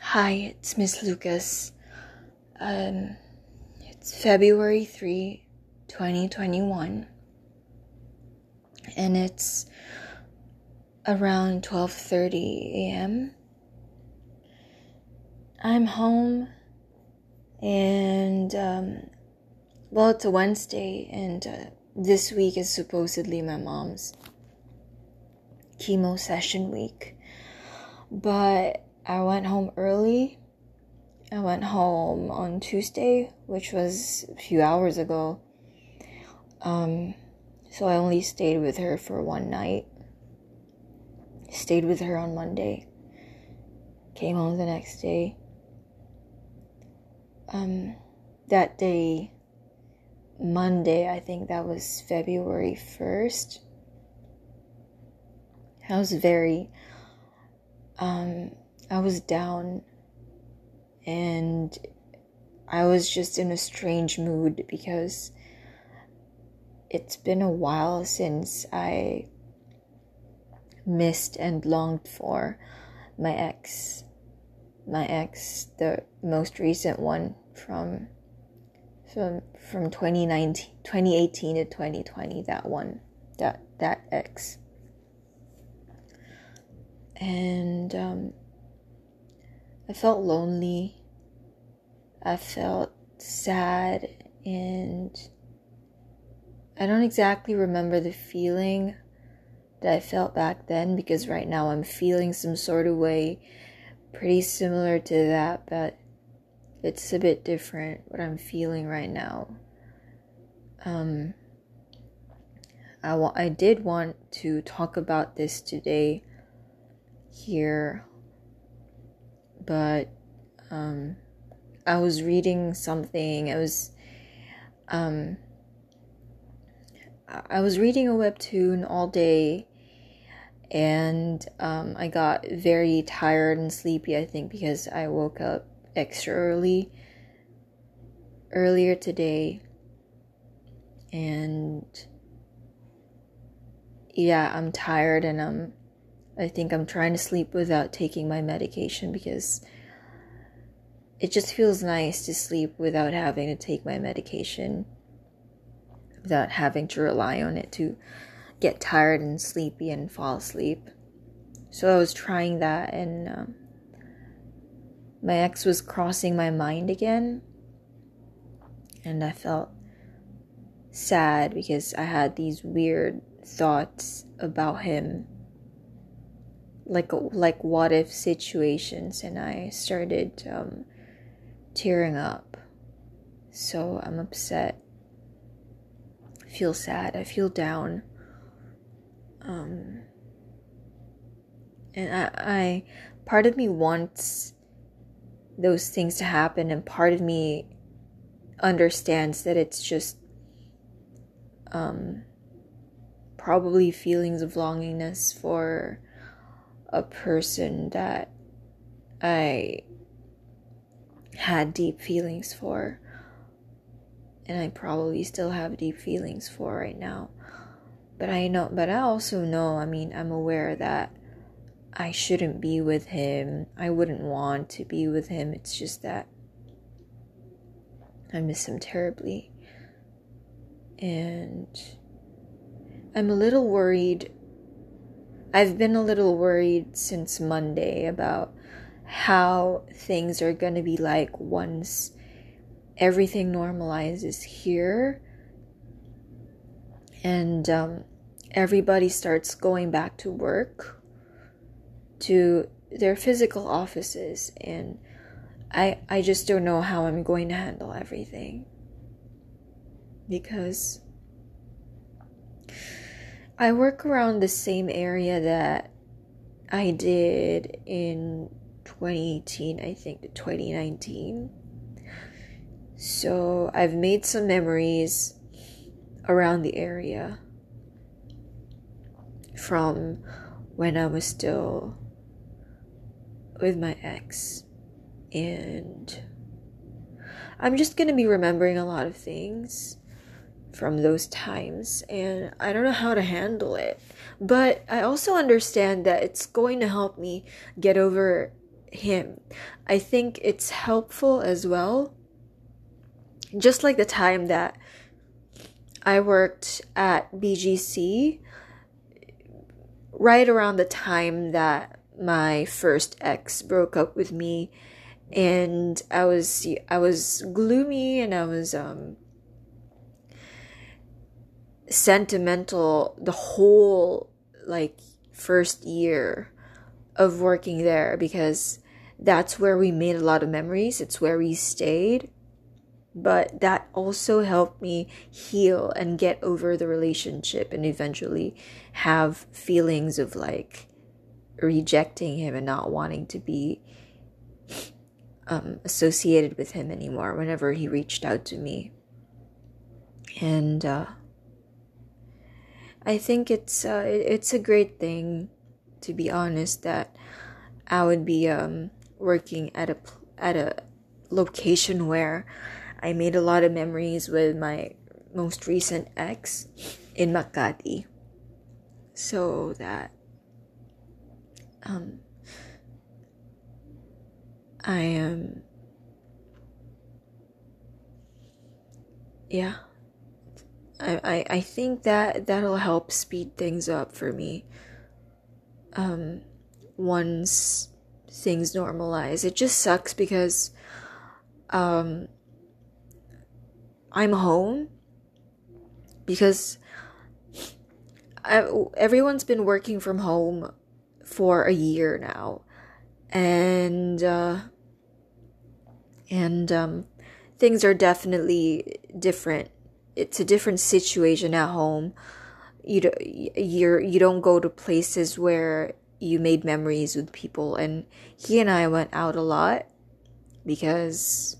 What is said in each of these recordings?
Hi, it's Miss Lucas. Um, it's February 3, 2021, and it's around 12:30 a.m. I'm home, and um, well, it's a Wednesday, and uh, this week is supposedly my mom's chemo session week, but I went home early. I went home on Tuesday, which was a few hours ago. Um, so I only stayed with her for one night. Stayed with her on Monday. Came home the next day. Um, that day, Monday, I think that was February 1st. I was very, um, I was down and I was just in a strange mood because it's been a while since I missed and longed for my ex. My ex, the most recent one from from from 2019 2018 to 2020 that one that that ex and um I felt lonely. I felt sad and I don't exactly remember the feeling that I felt back then because right now I'm feeling some sort of way pretty similar to that, but it's a bit different what I'm feeling right now. Um, I, wa- I did want to talk about this today here but um, I was reading something. I was um, I was reading a webtoon all day, and um, I got very tired and sleepy. I think because I woke up extra early earlier today, and yeah, I'm tired and I'm I think I'm trying to sleep without taking my medication because it just feels nice to sleep without having to take my medication, without having to rely on it to get tired and sleepy and fall asleep. So I was trying that, and um, my ex was crossing my mind again, and I felt sad because I had these weird thoughts about him like like what if situations and I started um, tearing up. So I'm upset. I feel sad. I feel down. Um, and I, I, part of me wants those things to happen, and part of me understands that it's just um, probably feelings of longingness for a person that I had deep feelings for, and I probably still have deep feelings for right now. But I know, but I also know, I mean, I'm aware that I shouldn't be with him. I wouldn't want to be with him. It's just that I miss him terribly. And I'm a little worried I've been a little worried since Monday about how things are going to be like once everything normalizes here. And um, everybody starts going back to work to their physical offices and I I just don't know how I'm going to handle everything. Because I work around the same area that I did in 2018, I think, to 2019. So I've made some memories around the area from when I was still with my ex. And I'm just to be remembering a lot of things from those times and I don't know how to handle it. But I also understand that it's going to help me get over him. I think it's helpful as well. Just like the time that I worked at BGC, right around the time that my first ex broke up with me and I was I was gloomy and I was um sentimental the whole like first year of working there because that's where we made a lot of memories. It's where we stayed. But that also helped me heal and get over the relationship and eventually have feelings of like rejecting him and not wanting to be um, associated with him anymore whenever he reached out to me. And uh, I think it's uh, it's a great thing, to be honest, that I would be um, working at a at a location where I made a lot of memories with my most recent ex in Makati, so that um, I am. Um, yeah. I, I, I think that that'll help speed things up for me. Um, once things normalize. It just sucks because um, I'm home because I, everyone's been working from home for a year now and uh, and um, things are definitely different it's a different situation at home. You do, you're you don't go to places where you made memories with people and he and I went out a lot because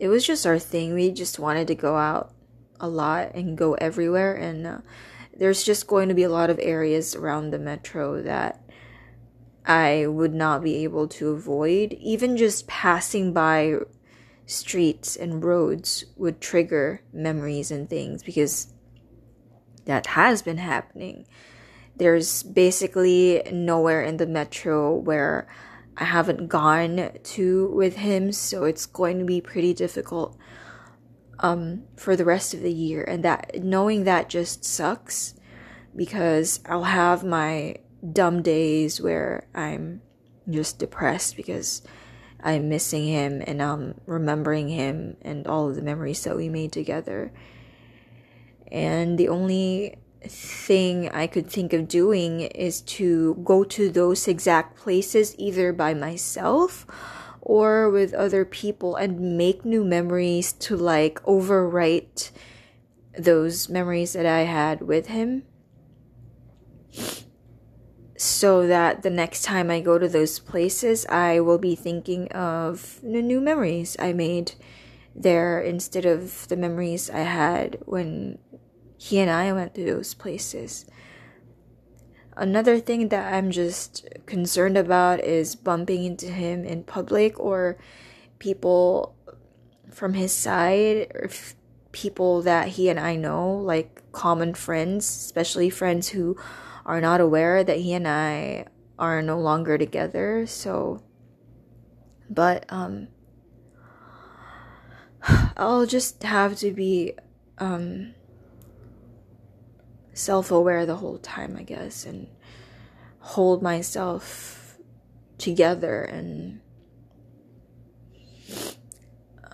it was just our thing. We just wanted to go out a lot and go everywhere and uh, there's just going to be a lot of areas around the metro that I would not be able to avoid. Even just passing by streets and roads would trigger memories and things because that has been happening. There's basically nowhere in the metro where I haven't gone to with him, so it's going to be pretty difficult um for the rest of the year and that knowing that just sucks because I'll have my dumb days where I'm just depressed because I'm missing him and I'm remembering him and all of the memories that we made together. And the only thing I could think of doing is to go to those exact places either by myself or with other people and make new memories to like overwrite those memories that I had with him so that the next time I go to those places, I will be thinking of the new memories I made there instead of the memories I had when he and I went to those places. Another thing that I'm just concerned about is bumping into him in public or people from his side or people that he and I know, like common friends, especially friends who are not aware that he and I are no longer together. So, but um, I'll just have to be um self-aware the whole time, I guess, and hold myself together and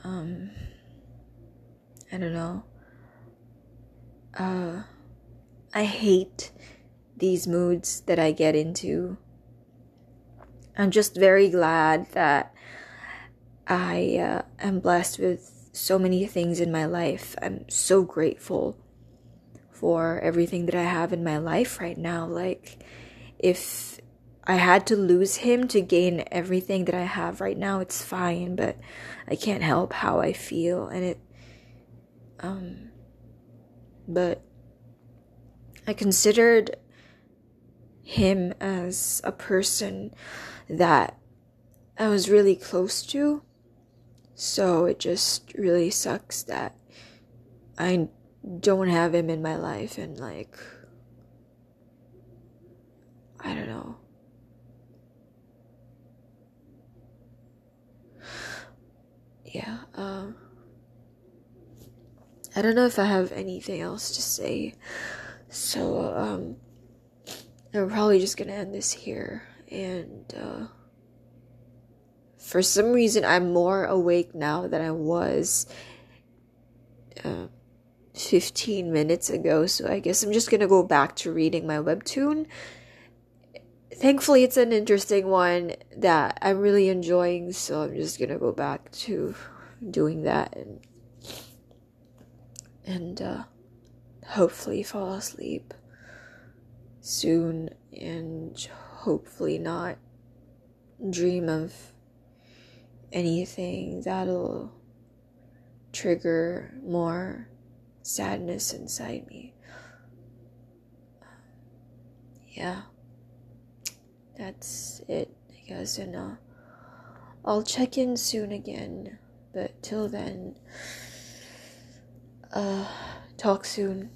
um I don't know. Uh I hate these moods that I get into. I'm just very glad that I uh, am blessed with so many things in my life. I'm so grateful for everything that I have in my life right now. Like, if I had to lose him to gain everything that I have right now, it's fine, but I can't help how I feel. And it, um, but I considered him as a person that I was really close to. So it just really sucks that I don't have him in my life and like I don't know. yeah, um, I don't know if I have anything else to say. So, um, I'm probably just gonna end this here. And, uh, for some reason, I'm more awake now than I was uh, 15 minutes ago. So, I guess I'm just gonna go back to reading my webtoon. Thankfully, it's an interesting one that I'm really enjoying. So, I'm just gonna go back to doing that and and uh, hopefully fall asleep soon and hopefully not dream of anything that'll trigger more sadness inside me. Yeah, that's it, I guess, and uh, I'll check in soon again, but till then, uh, talk soon.